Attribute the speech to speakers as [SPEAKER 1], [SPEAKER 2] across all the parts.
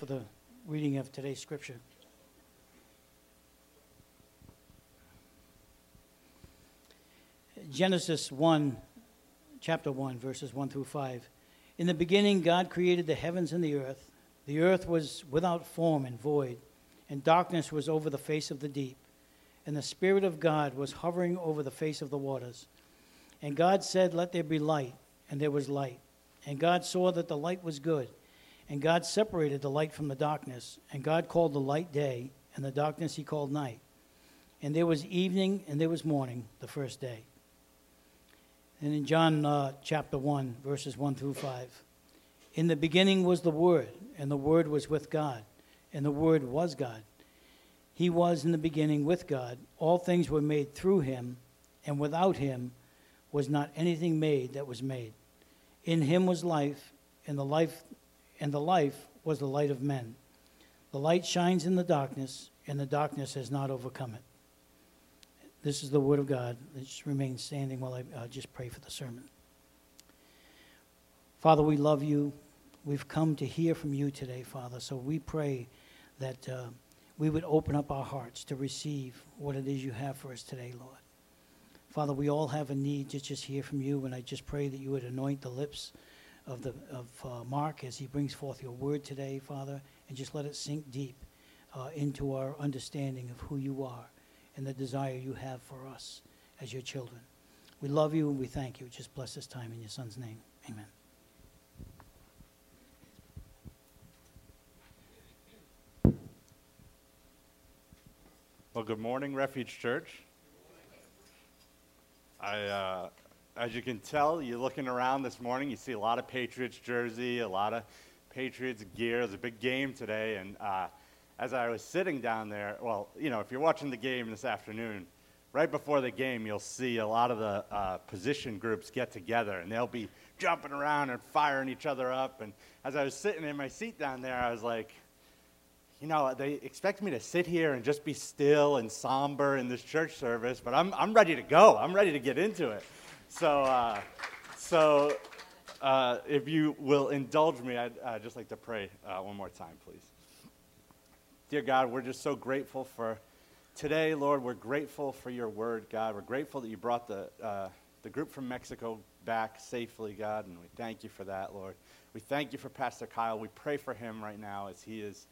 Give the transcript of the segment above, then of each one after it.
[SPEAKER 1] for the reading of today's scripture. Genesis 1, chapter 1, verses 1 through 5. In the beginning, God created the heavens and the earth. The earth was without form and void, and darkness was over the face of the deep. And the Spirit of God was hovering over the face of the waters. And God said, Let there be light, and there was light. And God saw that the light was good. And God separated the light from the darkness. And God called the light day, and the darkness he called night. And there was evening, and there was morning, the first day. And in John uh, chapter 1, verses 1 through 5. In the beginning was the Word, and the Word was with God, and the Word was God. He was in the beginning with God. All things were made through him, and without him was not anything made that was made. In him was life, and the life and the life was the light of men. The light shines in the darkness, and the darkness has not overcome it. This is the word of God. Let's remain standing while I uh, just pray for the sermon. Father, we love you. We've come to hear from you today, Father. So we pray that uh, we would open up our hearts to receive what it is you have for us today, Lord. Father, we all have a need to just hear from you, and I just pray that you would anoint the lips of, the, of uh, Mark as he brings forth your word today, Father, and just let it sink deep uh, into our understanding of who you are and the desire you have for us as your children. We love you and we thank you. Just bless this time in your son's name. Amen.
[SPEAKER 2] Well, good morning, Refuge Church. I, uh, as you can tell, you're looking around this morning, you see a lot of Patriots jersey, a lot of Patriots gear. It's a big game today, and uh, as I was sitting down there, well, you know, if you're watching the game this afternoon, right before the game, you'll see a lot of the uh, position groups get together, and they'll be jumping around and firing each other up. And as I was sitting in my seat down there, I was like, you know, they expect me to sit here and just be still and somber in this church service, but I'm, I'm ready to go. I'm ready to get into it. So, uh, so uh, if you will indulge me, I'd just like to pray uh, one more time, please. Dear God, we're just so grateful for today, Lord. We're grateful for your word, God. We're grateful that you brought the, uh, the group from Mexico back safely, God, and we thank you for that, Lord. We thank you for Pastor Kyle. We pray for him right now as he is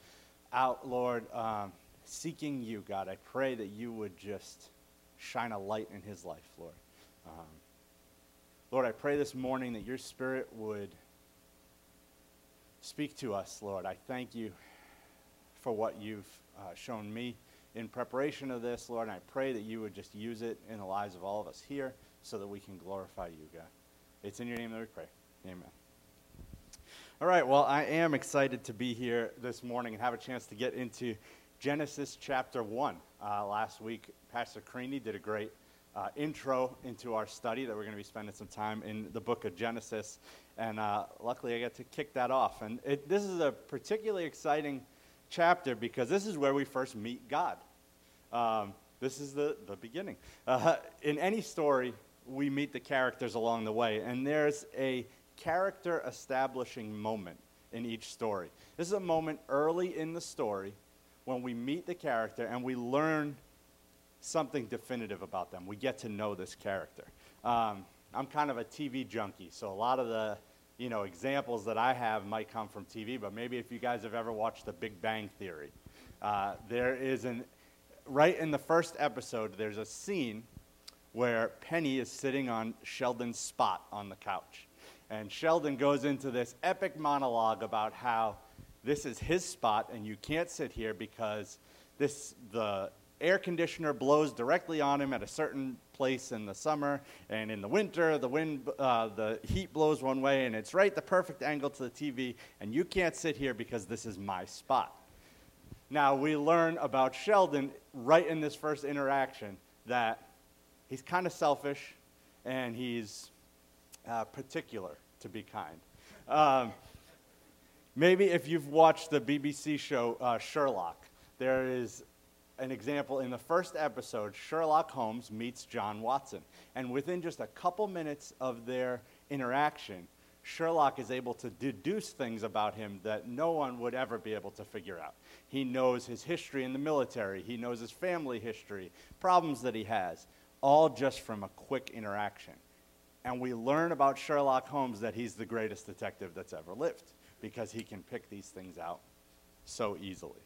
[SPEAKER 2] out, Lord, um, seeking you, God. I pray that you would just shine a light in his life, Lord. Um, Lord, I pray this morning that your spirit would speak to us, Lord. I thank you for what you've uh, shown me in preparation of this, Lord, and I pray that you would just use it in the lives of all of us here so that we can glorify you, God. It's in your name that we pray. Amen. All right, well, I am excited to be here this morning and have a chance to get into Genesis chapter 1. Uh, last week, Pastor Creaney did a great uh, intro into our study that we're going to be spending some time in the book of Genesis. And uh, luckily, I get to kick that off. And it, this is a particularly exciting chapter because this is where we first meet God. Um, this is the, the beginning. Uh, in any story, we meet the characters along the way. And there's a character establishing moment in each story. This is a moment early in the story when we meet the character and we learn something definitive about them. We get to know this character. Um, I'm kind of a TV junkie, so a lot of the you know examples that I have might come from TV. But maybe if you guys have ever watched The Big Bang Theory, uh, there is an right in the first episode. There's a scene where Penny is sitting on Sheldon's spot on the couch, and Sheldon goes into this epic monologue about how this is his spot and you can't sit here because this the air conditioner blows directly on him at a certain place in the summer and in the winter the wind uh, the heat blows one way and it's right the perfect angle to the tv and you can't sit here because this is my spot now we learn about sheldon right in this first interaction that he's kind of selfish and he's uh, particular, to be kind. Um, maybe if you've watched the BBC show uh, Sherlock, there is an example in the first episode Sherlock Holmes meets John Watson. And within just a couple minutes of their interaction, Sherlock is able to deduce things about him that no one would ever be able to figure out. He knows his history in the military, he knows his family history, problems that he has, all just from a quick interaction. And we learn about Sherlock Holmes that he's the greatest detective that's ever lived because he can pick these things out so easily.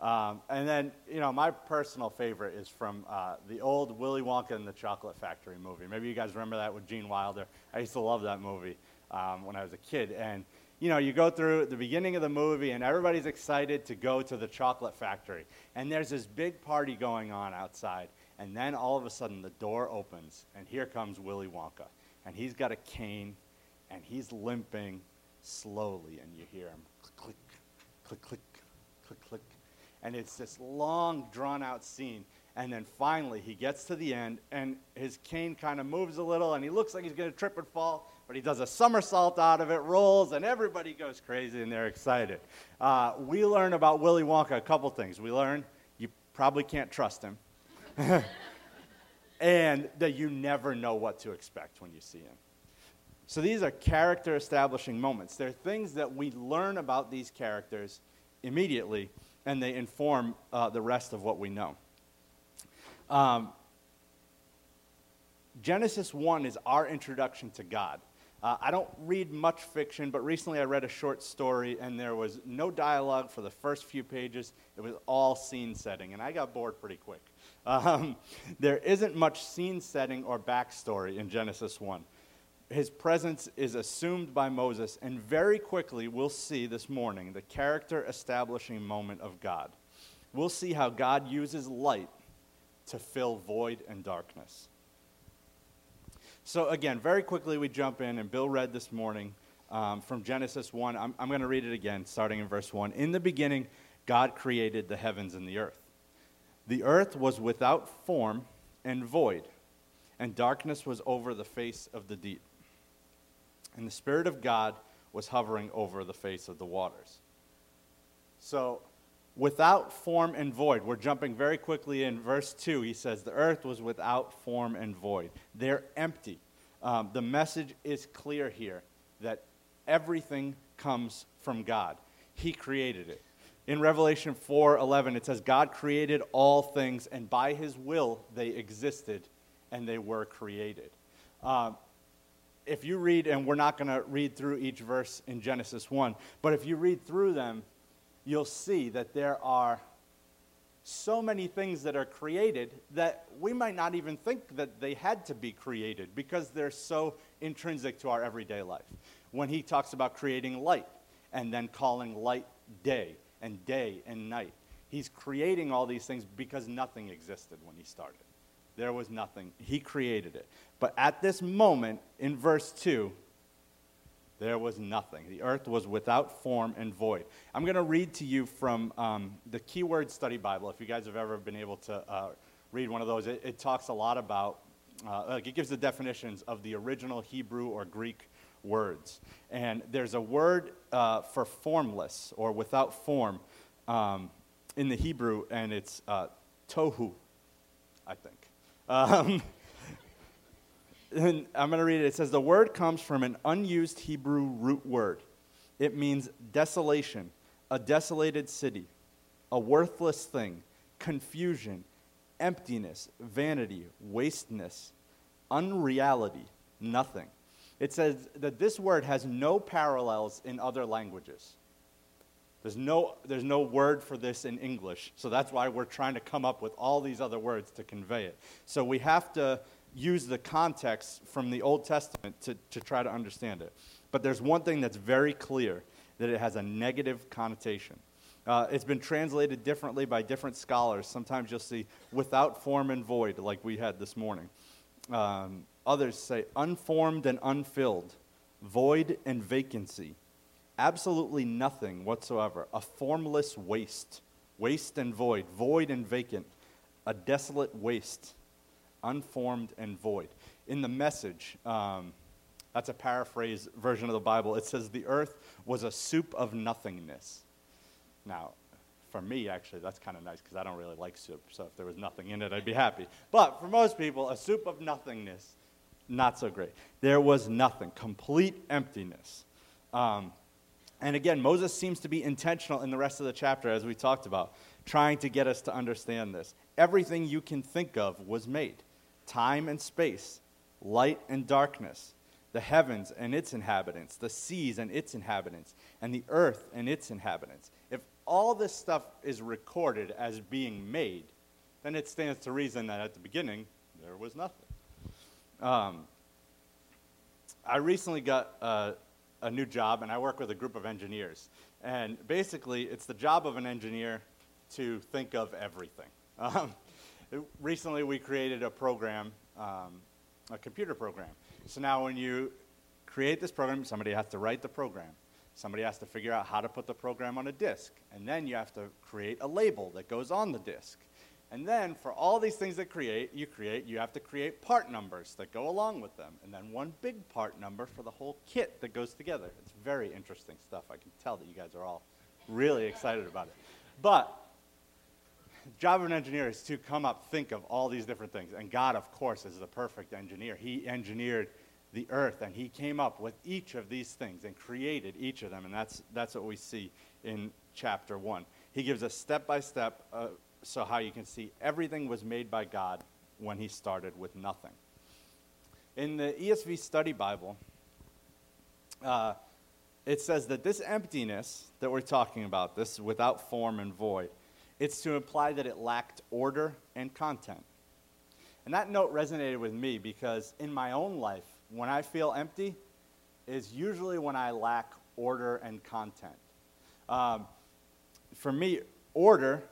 [SPEAKER 2] Um, and then, you know, my personal favorite is from uh, the old Willy Wonka and the Chocolate Factory movie. Maybe you guys remember that with Gene Wilder. I used to love that movie um, when I was a kid. And, you know, you go through the beginning of the movie, and everybody's excited to go to the chocolate factory. And there's this big party going on outside. And then all of a sudden, the door opens, and here comes Willy Wonka. And he's got a cane, and he's limping slowly, and you hear him click, click, click, click, click. And it's this long, drawn out scene. And then finally, he gets to the end, and his cane kind of moves a little, and he looks like he's going to trip and fall, but he does a somersault out of it, rolls, and everybody goes crazy, and they're excited. Uh, we learn about Willy Wonka a couple things. We learn you probably can't trust him, and that you never know what to expect when you see him. So these are character establishing moments. They're things that we learn about these characters immediately, and they inform uh, the rest of what we know. Um, Genesis 1 is our introduction to God. Uh, I don't read much fiction, but recently I read a short story, and there was no dialogue for the first few pages. It was all scene setting, and I got bored pretty quick. Um, there isn't much scene setting or backstory in Genesis 1. His presence is assumed by Moses, and very quickly we'll see this morning the character establishing moment of God. We'll see how God uses light to fill void and darkness. So, again, very quickly we jump in, and Bill read this morning um, from Genesis 1. I'm, I'm going to read it again, starting in verse 1. In the beginning, God created the heavens and the earth. The earth was without form and void, and darkness was over the face of the deep. And the Spirit of God was hovering over the face of the waters. So, without form and void. We're jumping very quickly in verse 2. He says, The earth was without form and void. They're empty. Um, the message is clear here that everything comes from God, He created it. In Revelation 4:11 it says God created all things and by his will they existed and they were created. Um, if you read and we're not going to read through each verse in Genesis 1, but if you read through them you'll see that there are so many things that are created that we might not even think that they had to be created because they're so intrinsic to our everyday life. When he talks about creating light and then calling light day and day and night, he's creating all these things because nothing existed when he started. There was nothing. He created it. But at this moment, in verse 2, there was nothing. The earth was without form and void. I'm going to read to you from um, the Keyword Study Bible. If you guys have ever been able to uh, read one of those, it, it talks a lot about, uh, like it gives the definitions of the original Hebrew or Greek words. And there's a word uh, for formless or without form um, in the Hebrew, and it's uh, tohu, I think. Um, I'm going to read it. It says, The word comes from an unused Hebrew root word. It means desolation, a desolated city, a worthless thing, confusion, emptiness, vanity, wasteness, unreality, nothing. It says that this word has no parallels in other languages. There's no, there's no word for this in English, so that's why we're trying to come up with all these other words to convey it. So we have to use the context from the Old Testament to, to try to understand it. But there's one thing that's very clear that it has a negative connotation. Uh, it's been translated differently by different scholars. Sometimes you'll see without form and void, like we had this morning. Um, others say unformed and unfilled, void and vacancy, absolutely nothing whatsoever, a formless waste, waste and void, void and vacant, a desolate waste unformed and void. In the message, um, that's a paraphrase version of the Bible, it says, The earth was a soup of nothingness. Now, for me, actually, that's kind of nice because I don't really like soup. So if there was nothing in it, I'd be happy. But for most people, a soup of nothingness, not so great. There was nothing, complete emptiness. Um, and again, Moses seems to be intentional in the rest of the chapter, as we talked about, trying to get us to understand this. Everything you can think of was made time and space, light and darkness, the heavens and its inhabitants, the seas and its inhabitants, and the earth and its inhabitants. If all this stuff is recorded as being made, then it stands to reason that at the beginning there was nothing. Um, I recently got a, a new job, and I work with a group of engineers. And basically, it's the job of an engineer to think of everything. Um, recently, we created a program, um, a computer program. So now, when you create this program, somebody has to write the program. Somebody has to figure out how to put the program on a disk. And then you have to create a label that goes on the disk. And then for all these things that create, you create, you have to create part numbers that go along with them. And then one big part number for the whole kit that goes together. It's very interesting stuff. I can tell that you guys are all really excited about it. But job of an engineer is to come up, think of all these different things. And God, of course, is the perfect engineer. He engineered the earth and he came up with each of these things and created each of them. And that's, that's what we see in chapter 1. He gives us step by step uh, so how you can see everything was made by God when he started with nothing. In the ESV Study Bible, uh, it says that this emptiness that we're talking about, this without form and void, it's to imply that it lacked order and content. And that note resonated with me because in my own life, when I feel empty, is usually when I lack order and content. Um, for me, order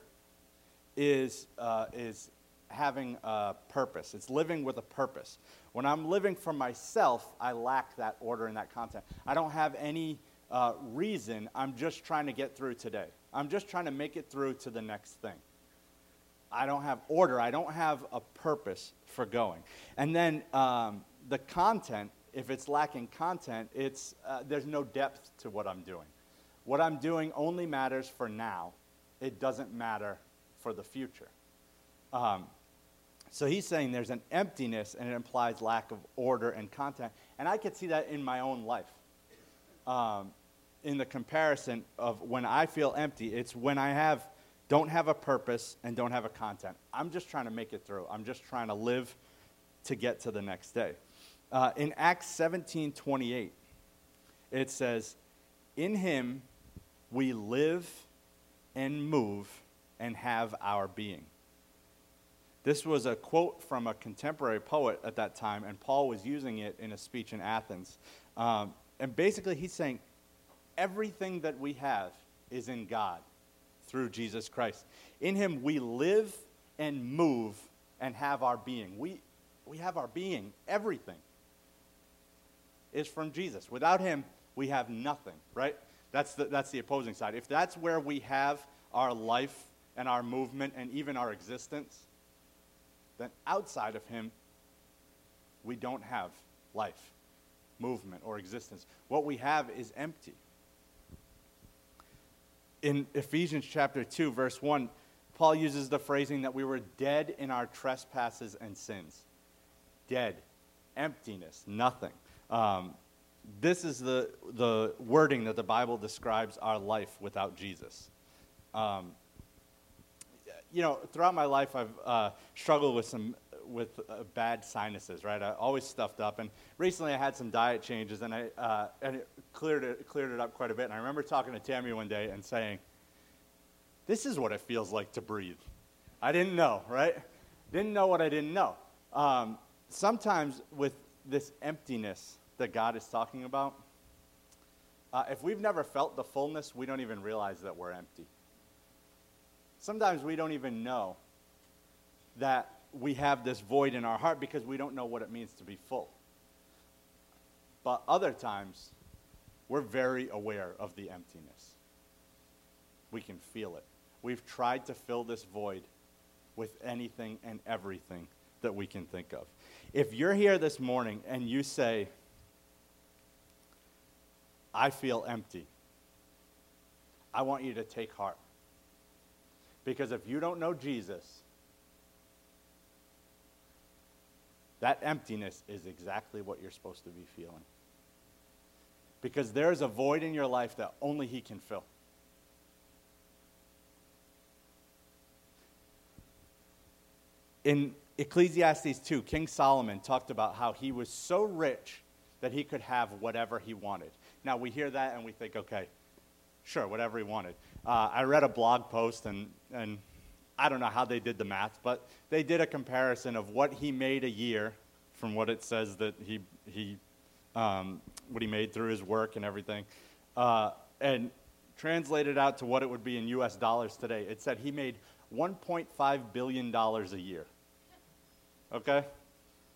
[SPEAKER 2] is, uh, is having a purpose. It's living with a purpose. When I'm living for myself, I lack that order and that content. I don't have any uh, reason. I'm just trying to get through today. I'm just trying to make it through to the next thing. I don't have order. I don't have a purpose for going. And then um, the content, if it's lacking content, it's, uh, there's no depth to what I'm doing. What I'm doing only matters for now. It doesn't matter for the future. Um, so he's saying there's an emptiness and it implies lack of order and content. And I could see that in my own life. Um, in the comparison of when I feel empty, it's when I have don't have a purpose and don't have a content. I'm just trying to make it through. I'm just trying to live to get to the next day. Uh, in Acts 17 28, it says, In him we live and move and have our being. This was a quote from a contemporary poet at that time, and Paul was using it in a speech in Athens. Um, and basically, he's saying everything that we have is in God through Jesus Christ. In Him, we live and move and have our being. We, we have our being. Everything is from Jesus. Without Him, we have nothing, right? That's the, that's the opposing side. If that's where we have our life and our movement and even our existence, then outside of Him, we don't have life, movement, or existence. What we have is empty. In Ephesians chapter 2, verse 1, Paul uses the phrasing that we were dead in our trespasses and sins. Dead, emptiness, nothing. Um, this is the, the wording that the Bible describes our life without Jesus. Um, you know, throughout my life, I've uh, struggled with some with uh, bad sinuses, right? I always stuffed up, and recently I had some diet changes, and I uh, and it cleared it cleared it up quite a bit. And I remember talking to Tammy one day and saying, "This is what it feels like to breathe." I didn't know, right? Didn't know what I didn't know. Um, sometimes with this emptiness that God is talking about, uh, if we've never felt the fullness, we don't even realize that we're empty. Sometimes we don't even know that we have this void in our heart because we don't know what it means to be full. But other times, we're very aware of the emptiness. We can feel it. We've tried to fill this void with anything and everything that we can think of. If you're here this morning and you say, I feel empty, I want you to take heart. Because if you don't know Jesus, that emptiness is exactly what you're supposed to be feeling. Because there's a void in your life that only He can fill. In Ecclesiastes 2, King Solomon talked about how he was so rich that he could have whatever he wanted. Now, we hear that and we think, okay, sure, whatever he wanted. Uh, I read a blog post, and, and I don't know how they did the math, but they did a comparison of what he made a year from what it says that he, he um, what he made through his work and everything, uh, and translated out to what it would be in U.S. dollars today. It said he made 1.5 billion dollars a year. Okay?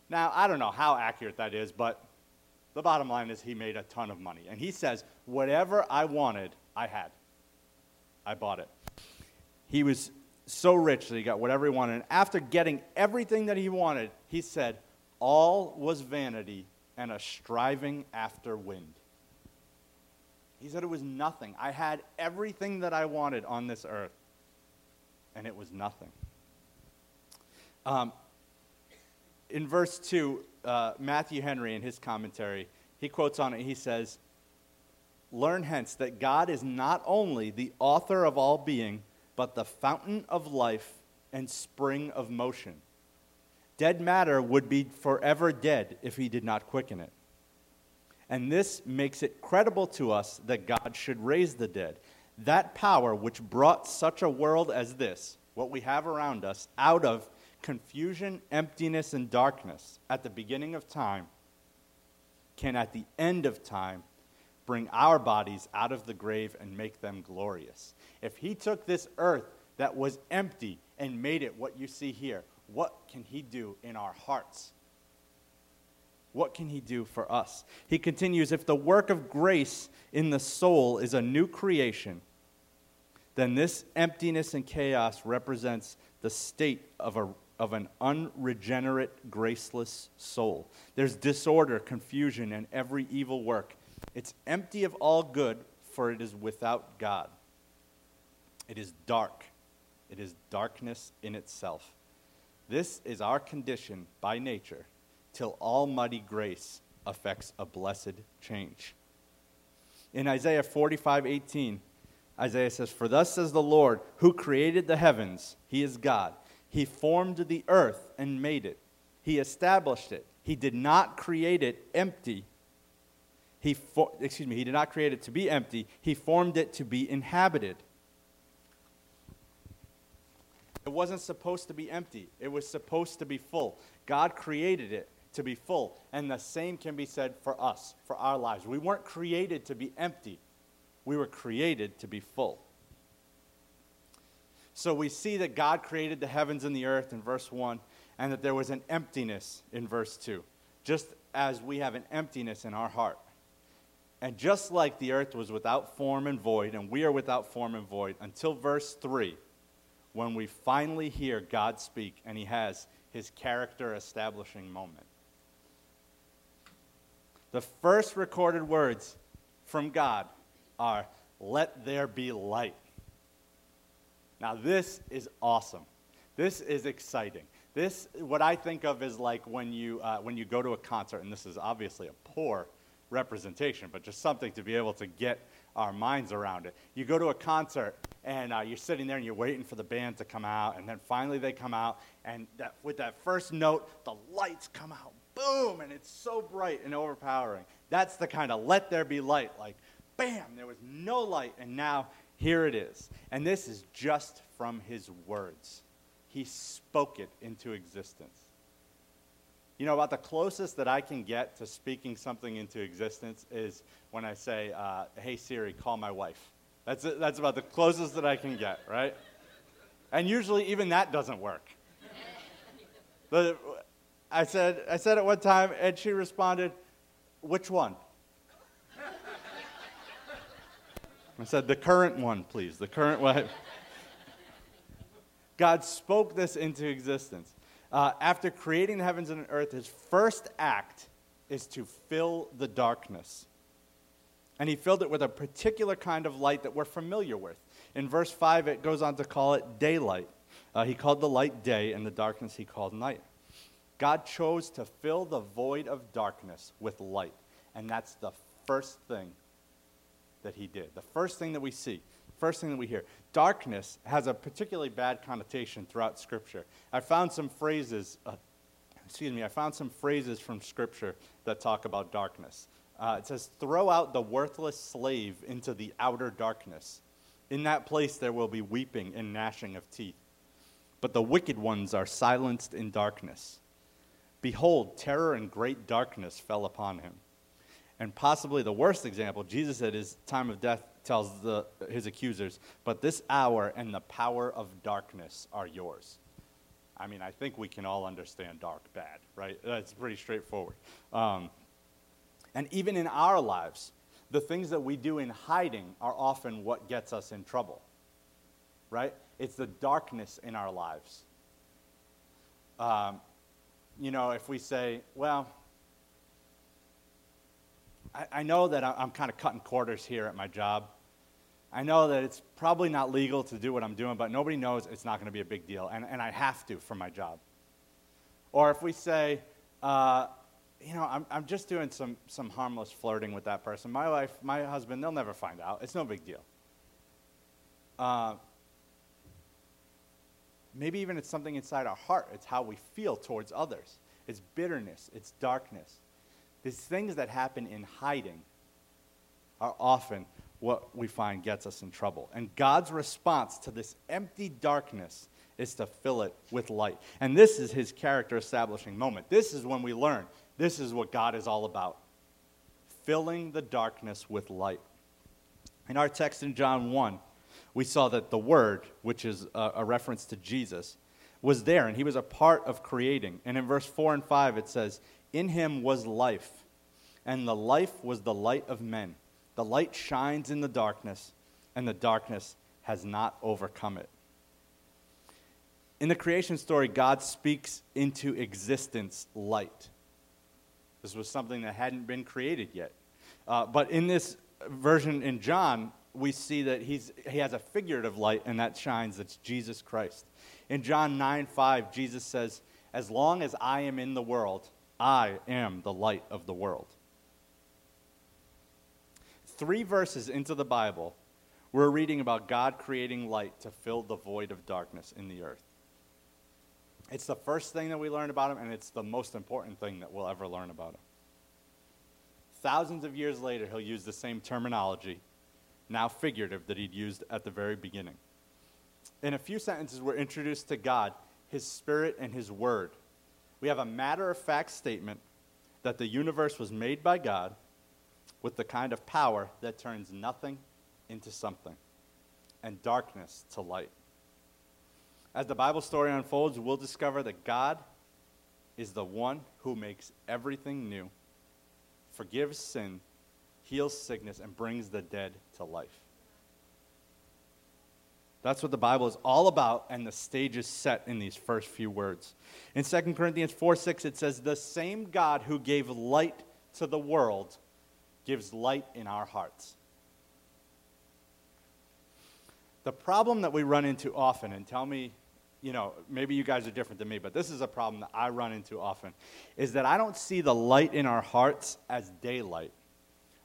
[SPEAKER 2] Now, I don't know how accurate that is, but the bottom line is he made a ton of money. And he says, whatever I wanted, I had. I bought it. He was so rich that he got whatever he wanted. And after getting everything that he wanted, he said, All was vanity and a striving after wind. He said it was nothing. I had everything that I wanted on this earth, and it was nothing. Um, in verse 2, uh, Matthew Henry, in his commentary, he quotes on it, he says, Learn hence that God is not only the author of all being, but the fountain of life and spring of motion. Dead matter would be forever dead if he did not quicken it. And this makes it credible to us that God should raise the dead. That power which brought such a world as this, what we have around us, out of confusion, emptiness, and darkness at the beginning of time can at the end of time bring our bodies out of the grave and make them glorious. If he took this earth that was empty and made it what you see here, what can he do in our hearts? What can he do for us? He continues If the work of grace in the soul is a new creation, then this emptiness and chaos represents the state of a of an unregenerate, graceless soul. There's disorder, confusion, and every evil work. It's empty of all good, for it is without God. It is dark. It is darkness in itself. This is our condition by nature till almighty grace affects a blessed change. In Isaiah 45 18, Isaiah says, For thus says the Lord, who created the heavens, he is God he formed the earth and made it. He established it. He did not create it empty. He for, excuse me, he did not create it to be empty. He formed it to be inhabited. It wasn't supposed to be empty. It was supposed to be full. God created it to be full. And the same can be said for us, for our lives. We weren't created to be empty. We were created to be full. So we see that God created the heavens and the earth in verse 1, and that there was an emptiness in verse 2, just as we have an emptiness in our heart. And just like the earth was without form and void, and we are without form and void, until verse 3, when we finally hear God speak and he has his character establishing moment. The first recorded words from God are, Let there be light. Now, this is awesome. This is exciting. This, what I think of is like when you, uh, when you go to a concert, and this is obviously a poor representation, but just something to be able to get our minds around it. You go to a concert, and uh, you're sitting there and you're waiting for the band to come out, and then finally they come out, and that, with that first note, the lights come out, boom, and it's so bright and overpowering. That's the kind of let there be light, like, bam, there was no light, and now here it is. And this is just from his words. He spoke it into existence. You know, about the closest that I can get to speaking something into existence is when I say, uh, hey, Siri, call my wife. That's, that's about the closest that I can get, right? And usually, even that doesn't work. I, said, I said it one time, and she responded, which one? I said, the current one, please. The current one. God spoke this into existence. Uh, after creating the heavens and the earth, his first act is to fill the darkness. And he filled it with a particular kind of light that we're familiar with. In verse 5, it goes on to call it daylight. Uh, he called the light day, and the darkness he called night. God chose to fill the void of darkness with light. And that's the first thing that he did. The first thing that we see, first thing that we hear. Darkness has a particularly bad connotation throughout Scripture. I found some phrases, uh, excuse me, I found some phrases from Scripture that talk about darkness. Uh, it says, Throw out the worthless slave into the outer darkness. In that place there will be weeping and gnashing of teeth. But the wicked ones are silenced in darkness. Behold, terror and great darkness fell upon him. And possibly the worst example, Jesus at his time of death tells the, his accusers, But this hour and the power of darkness are yours. I mean, I think we can all understand dark bad, right? That's pretty straightforward. Um, and even in our lives, the things that we do in hiding are often what gets us in trouble, right? It's the darkness in our lives. Um, you know, if we say, well, I, I know that I'm kind of cutting quarters here at my job. I know that it's probably not legal to do what I'm doing, but nobody knows it's not going to be a big deal, and, and I have to for my job. Or if we say, uh, you know, I'm, I'm just doing some, some harmless flirting with that person. My wife, my husband, they'll never find out. It's no big deal. Uh, maybe even it's something inside our heart. It's how we feel towards others. It's bitterness, it's darkness. These things that happen in hiding are often what we find gets us in trouble. And God's response to this empty darkness is to fill it with light. And this is his character establishing moment. This is when we learn this is what God is all about filling the darkness with light. In our text in John 1, we saw that the Word, which is a, a reference to Jesus, was there and he was a part of creating. And in verse 4 and 5, it says, in him was life, and the life was the light of men. The light shines in the darkness, and the darkness has not overcome it. In the creation story, God speaks into existence light. This was something that hadn't been created yet. Uh, but in this version in John, we see that he's, he has a figurative light, and that shines. That's Jesus Christ. In John 9 5, Jesus says, As long as I am in the world, I am the light of the world. Three verses into the Bible, we're reading about God creating light to fill the void of darkness in the earth. It's the first thing that we learn about him, and it's the most important thing that we'll ever learn about him. Thousands of years later, he'll use the same terminology, now figurative, that he'd used at the very beginning. In a few sentences, we're introduced to God, his spirit, and his word we have a matter of fact statement that the universe was made by God with the kind of power that turns nothing into something and darkness to light. As the Bible story unfolds, we'll discover that God is the one who makes everything new, forgives sin, heals sickness, and brings the dead to life. That's what the Bible is all about, and the stage is set in these first few words. In 2 Corinthians 4 6, it says, The same God who gave light to the world gives light in our hearts. The problem that we run into often, and tell me, you know, maybe you guys are different than me, but this is a problem that I run into often, is that I don't see the light in our hearts as daylight,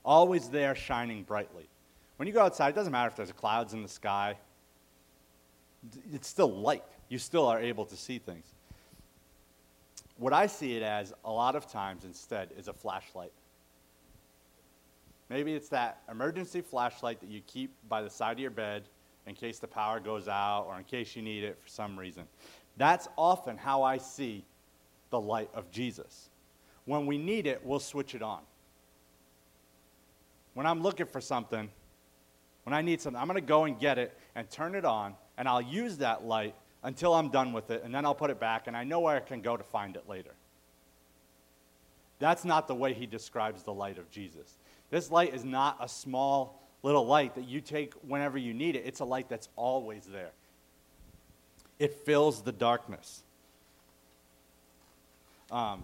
[SPEAKER 2] always there shining brightly. When you go outside, it doesn't matter if there's clouds in the sky, it's still light. You still are able to see things. What I see it as a lot of times instead is a flashlight. Maybe it's that emergency flashlight that you keep by the side of your bed in case the power goes out or in case you need it for some reason. That's often how I see the light of Jesus. When we need it, we'll switch it on. When I'm looking for something, when I need something, I'm going to go and get it and turn it on and I'll use that light until I'm done with it, and then I'll put it back, and I know where I can go to find it later. That's not the way he describes the light of Jesus. This light is not a small little light that you take whenever you need it, it's a light that's always there. It fills the darkness. Um,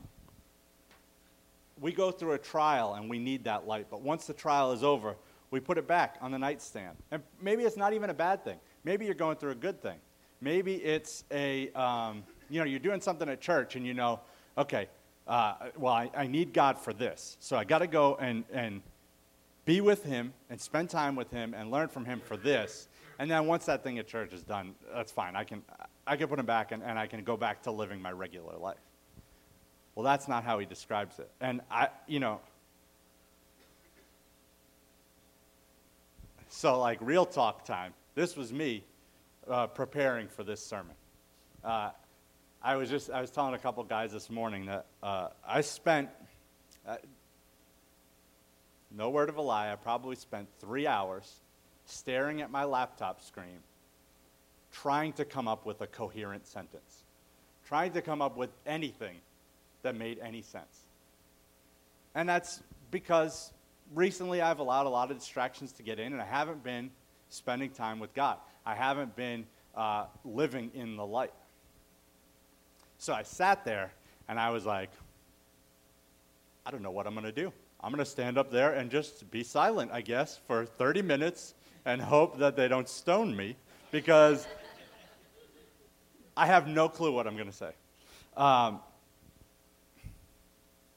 [SPEAKER 2] we go through a trial and we need that light, but once the trial is over, we put it back on the nightstand. And maybe it's not even a bad thing. Maybe you're going through a good thing. Maybe it's a, um, you know, you're doing something at church and you know, okay, uh, well, I, I need God for this. So I got to go and, and be with Him and spend time with Him and learn from Him for this. And then once that thing at church is done, that's fine. I can, I can put Him back and, and I can go back to living my regular life. Well, that's not how He describes it. And I, you know, so like real talk time. This was me uh, preparing for this sermon. Uh, I was just I was telling a couple guys this morning that uh, I spent uh, no word of a lie. I probably spent three hours staring at my laptop screen, trying to come up with a coherent sentence, trying to come up with anything that made any sense. And that's because recently I've allowed a lot of distractions to get in, and I haven't been spending time with God. I haven't been uh, living in the light. So I sat there and I was like, I don't know what I'm going to do. I'm going to stand up there and just be silent, I guess, for 30 minutes and hope that they don't stone me because I have no clue what I'm going to say. Um,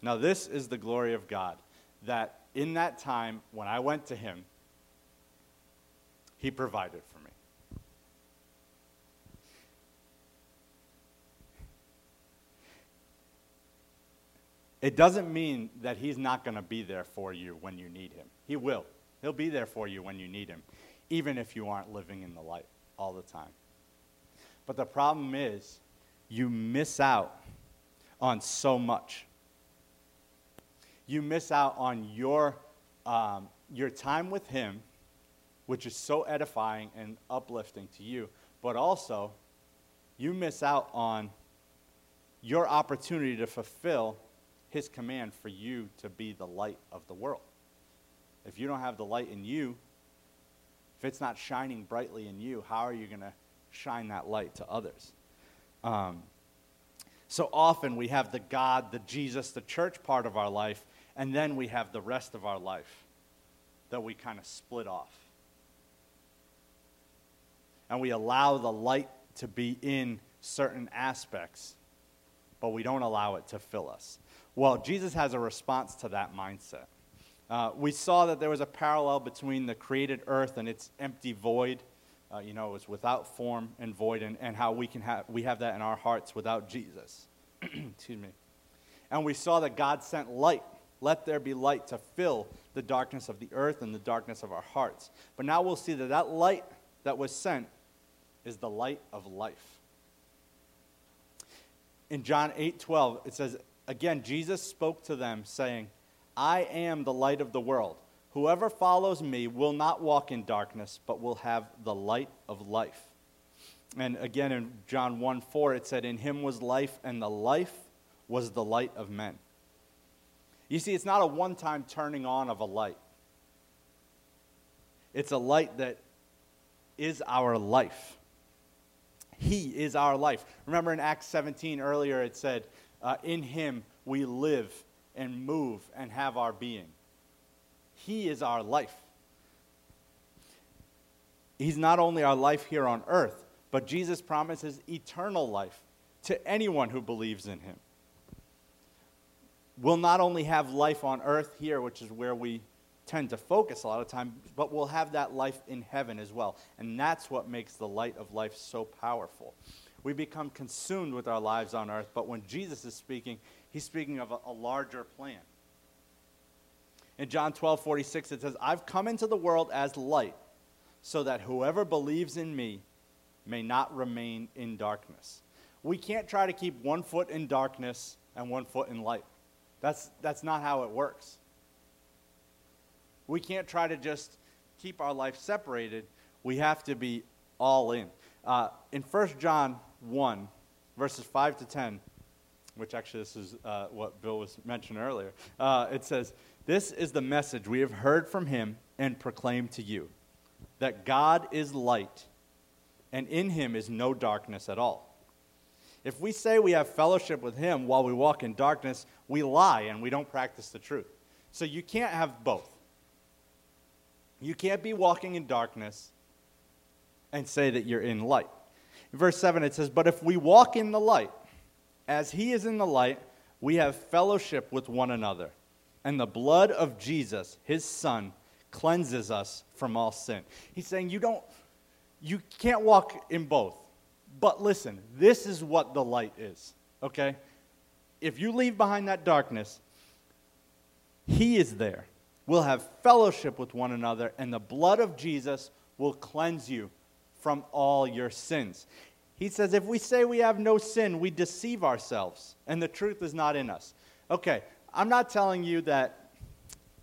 [SPEAKER 2] now, this is the glory of God that in that time when I went to Him, He provided for me. It doesn't mean that He's not going to be there for you when you need Him. He will. He'll be there for you when you need Him, even if you aren't living in the light all the time. But the problem is, you miss out on so much. You miss out on your, um, your time with Him, which is so edifying and uplifting to you, but also you miss out on your opportunity to fulfill his command for you to be the light of the world. If you don't have the light in you, if it's not shining brightly in you, how are you going to shine that light to others? Um, so often we have the God, the Jesus, the church part of our life, and then we have the rest of our life that we kind of split off. And we allow the light to be in certain aspects, but we don't allow it to fill us. Well, Jesus has a response to that mindset. Uh, we saw that there was a parallel between the created earth and its empty void. Uh, you know, it was without form and void, and, and how we, can have, we have that in our hearts without Jesus. Excuse me. And we saw that God sent light. Let there be light to fill the darkness of the earth and the darkness of our hearts. But now we'll see that that light that was sent is the light of life. In John 8 12, it says, Again, Jesus spoke to them, saying, I am the light of the world. Whoever follows me will not walk in darkness, but will have the light of life. And again, in John 1 4, it said, In him was life, and the life was the light of men. You see, it's not a one time turning on of a light, it's a light that is our life. He is our life. Remember in Acts 17 earlier, it said, uh, in Him we live and move and have our being. He is our life. He's not only our life here on earth, but Jesus promises eternal life to anyone who believes in Him. We'll not only have life on earth here, which is where we tend to focus a lot of time, but we'll have that life in heaven as well. And that's what makes the light of life so powerful we become consumed with our lives on earth. But when Jesus is speaking, he's speaking of a, a larger plan. In John 12, 46, it says, I've come into the world as light, so that whoever believes in me may not remain in darkness. We can't try to keep one foot in darkness and one foot in light. That's, that's not how it works. We can't try to just keep our life separated. We have to be all in. Uh, in 1 John 1, verses 5 to 10, which actually this is uh, what Bill was mentioning earlier, uh, it says, This is the message we have heard from him and proclaimed to you that God is light, and in him is no darkness at all. If we say we have fellowship with him while we walk in darkness, we lie and we don't practice the truth. So you can't have both. You can't be walking in darkness and say that you're in light. In verse 7, it says, But if we walk in the light, as he is in the light, we have fellowship with one another, and the blood of Jesus, his son, cleanses us from all sin. He's saying you don't you can't walk in both. But listen, this is what the light is, okay? If you leave behind that darkness, he is there. We'll have fellowship with one another, and the blood of Jesus will cleanse you from all your sins. He says, if we say we have no sin, we deceive ourselves, and the truth is not in us. Okay, I'm not telling you that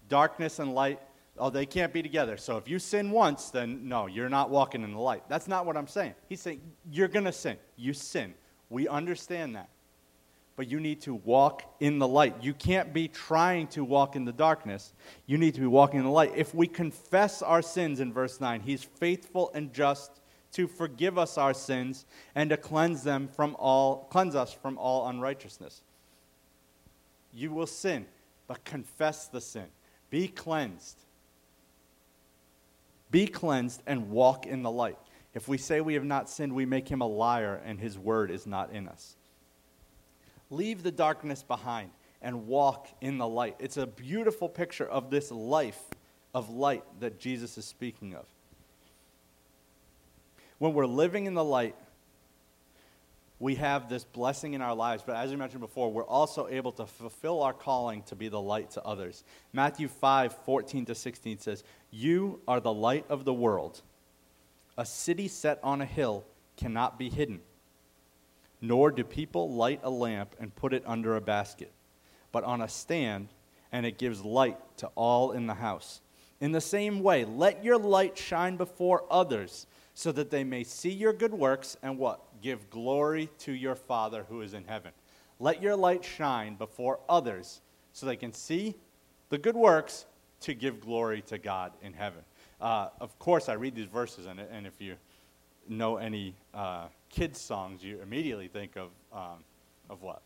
[SPEAKER 2] darkness and light, oh, they can't be together. So if you sin once, then no, you're not walking in the light. That's not what I'm saying. He's saying, you're going to sin. You sin. We understand that but you need to walk in the light. You can't be trying to walk in the darkness. You need to be walking in the light. If we confess our sins in verse 9, He's faithful and just to forgive us our sins and to cleanse them from all cleanse us from all unrighteousness. You will sin, but confess the sin. Be cleansed. Be cleansed and walk in the light. If we say we have not sinned, we make him a liar and his word is not in us. Leave the darkness behind and walk in the light. It's a beautiful picture of this life of light that Jesus is speaking of. When we're living in the light, we have this blessing in our lives, but as we mentioned before, we're also able to fulfill our calling to be the light to others. Matthew 5 14 to 16 says, You are the light of the world. A city set on a hill cannot be hidden nor do people light a lamp and put it under a basket, but on a stand, and it gives light to all in the house. In the same way, let your light shine before others, so that they may see your good works and what? Give glory to your Father who is in heaven. Let your light shine before others, so they can see the good works to give glory to God in heaven. Uh, of course, I read these verses, and, and if you know any uh, kids songs, you immediately think of um, of what?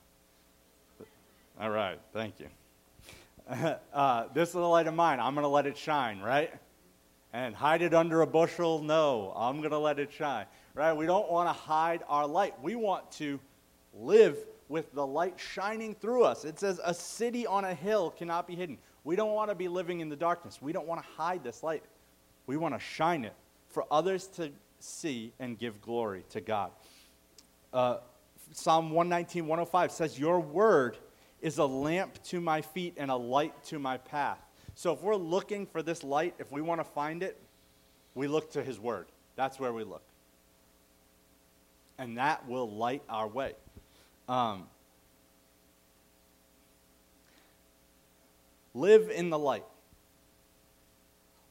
[SPEAKER 2] All right, thank you. uh, this is the light of mine. I'm going to let it shine, right? And hide it under a bushel? No, I'm going to let it shine, right? We don't want to hide our light. We want to live with the light shining through us. It says, A city on a hill cannot be hidden. We don't want to be living in the darkness. We don't want to hide this light. We want to shine it for others to see and give glory to God. Uh, Psalm 119, 105 says, Your word is a lamp to my feet and a light to my path. So if we're looking for this light, if we want to find it, we look to his word. That's where we look. And that will light our way. Um, live in the light.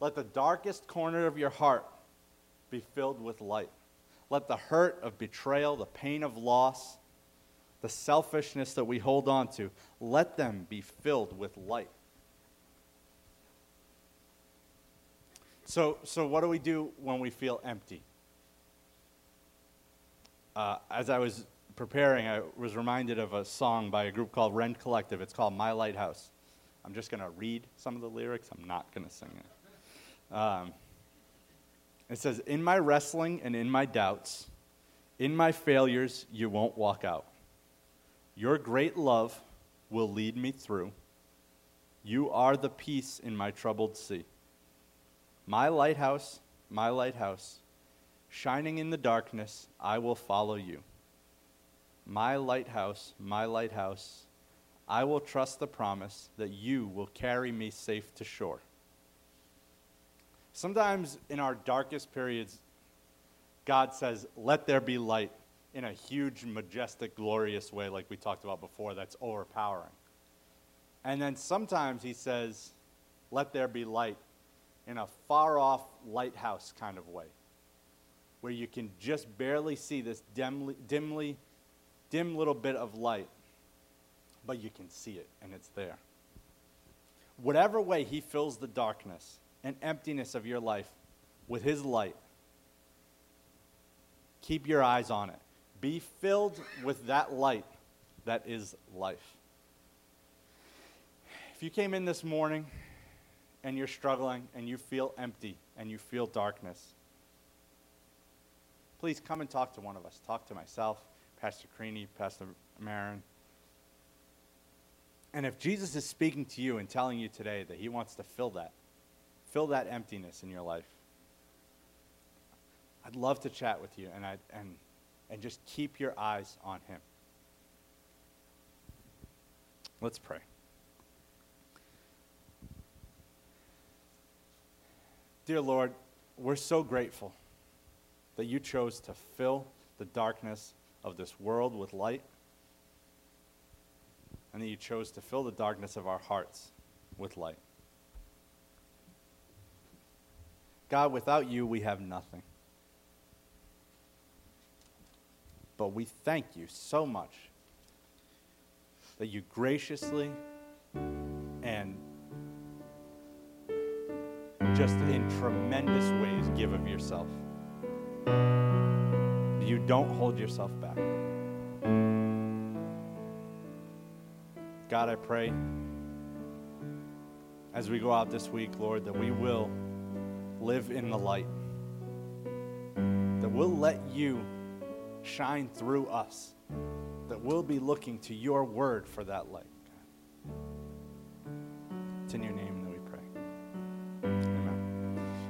[SPEAKER 2] Let the darkest corner of your heart be filled with light. Let the hurt of betrayal, the pain of loss, the selfishness that we hold on to, let them be filled with light. So, so what do we do when we feel empty? Uh, as I was preparing, I was reminded of a song by a group called Rend Collective. It's called My Lighthouse. I'm just going to read some of the lyrics. I'm not going to sing it. Um, it says, In my wrestling and in my doubts, in my failures, you won't walk out. Your great love will lead me through. You are the peace in my troubled sea. My lighthouse, my lighthouse, shining in the darkness, I will follow you. My lighthouse, my lighthouse, I will trust the promise that you will carry me safe to shore. Sometimes in our darkest periods, God says, Let there be light in a huge, majestic, glorious way, like we talked about before, that's overpowering. And then sometimes He says, Let there be light in a far off lighthouse kind of way, where you can just barely see this dimly, dimly, dim little bit of light, but you can see it and it's there. Whatever way He fills the darkness, and emptiness of your life with His light. Keep your eyes on it. Be filled with that light that is life. If you came in this morning and you're struggling and you feel empty and you feel darkness, please come and talk to one of us. Talk to myself, Pastor Creaney, Pastor Marin. And if Jesus is speaking to you and telling you today that he wants to fill that, fill that emptiness in your life, I'd love to chat with you and, I, and, and just keep your eyes on him. Let's pray. Dear Lord, we're so grateful that you chose to fill the darkness of this world with light, and that you chose to fill the darkness of our hearts with light. God, without you, we have nothing. But we thank you so much that you graciously and just in tremendous ways give of yourself. You don't hold yourself back. God, I pray as we go out this week, Lord, that we will live in the light, that we'll let you shine through us, that we'll be looking to your word for that light. It's in your name.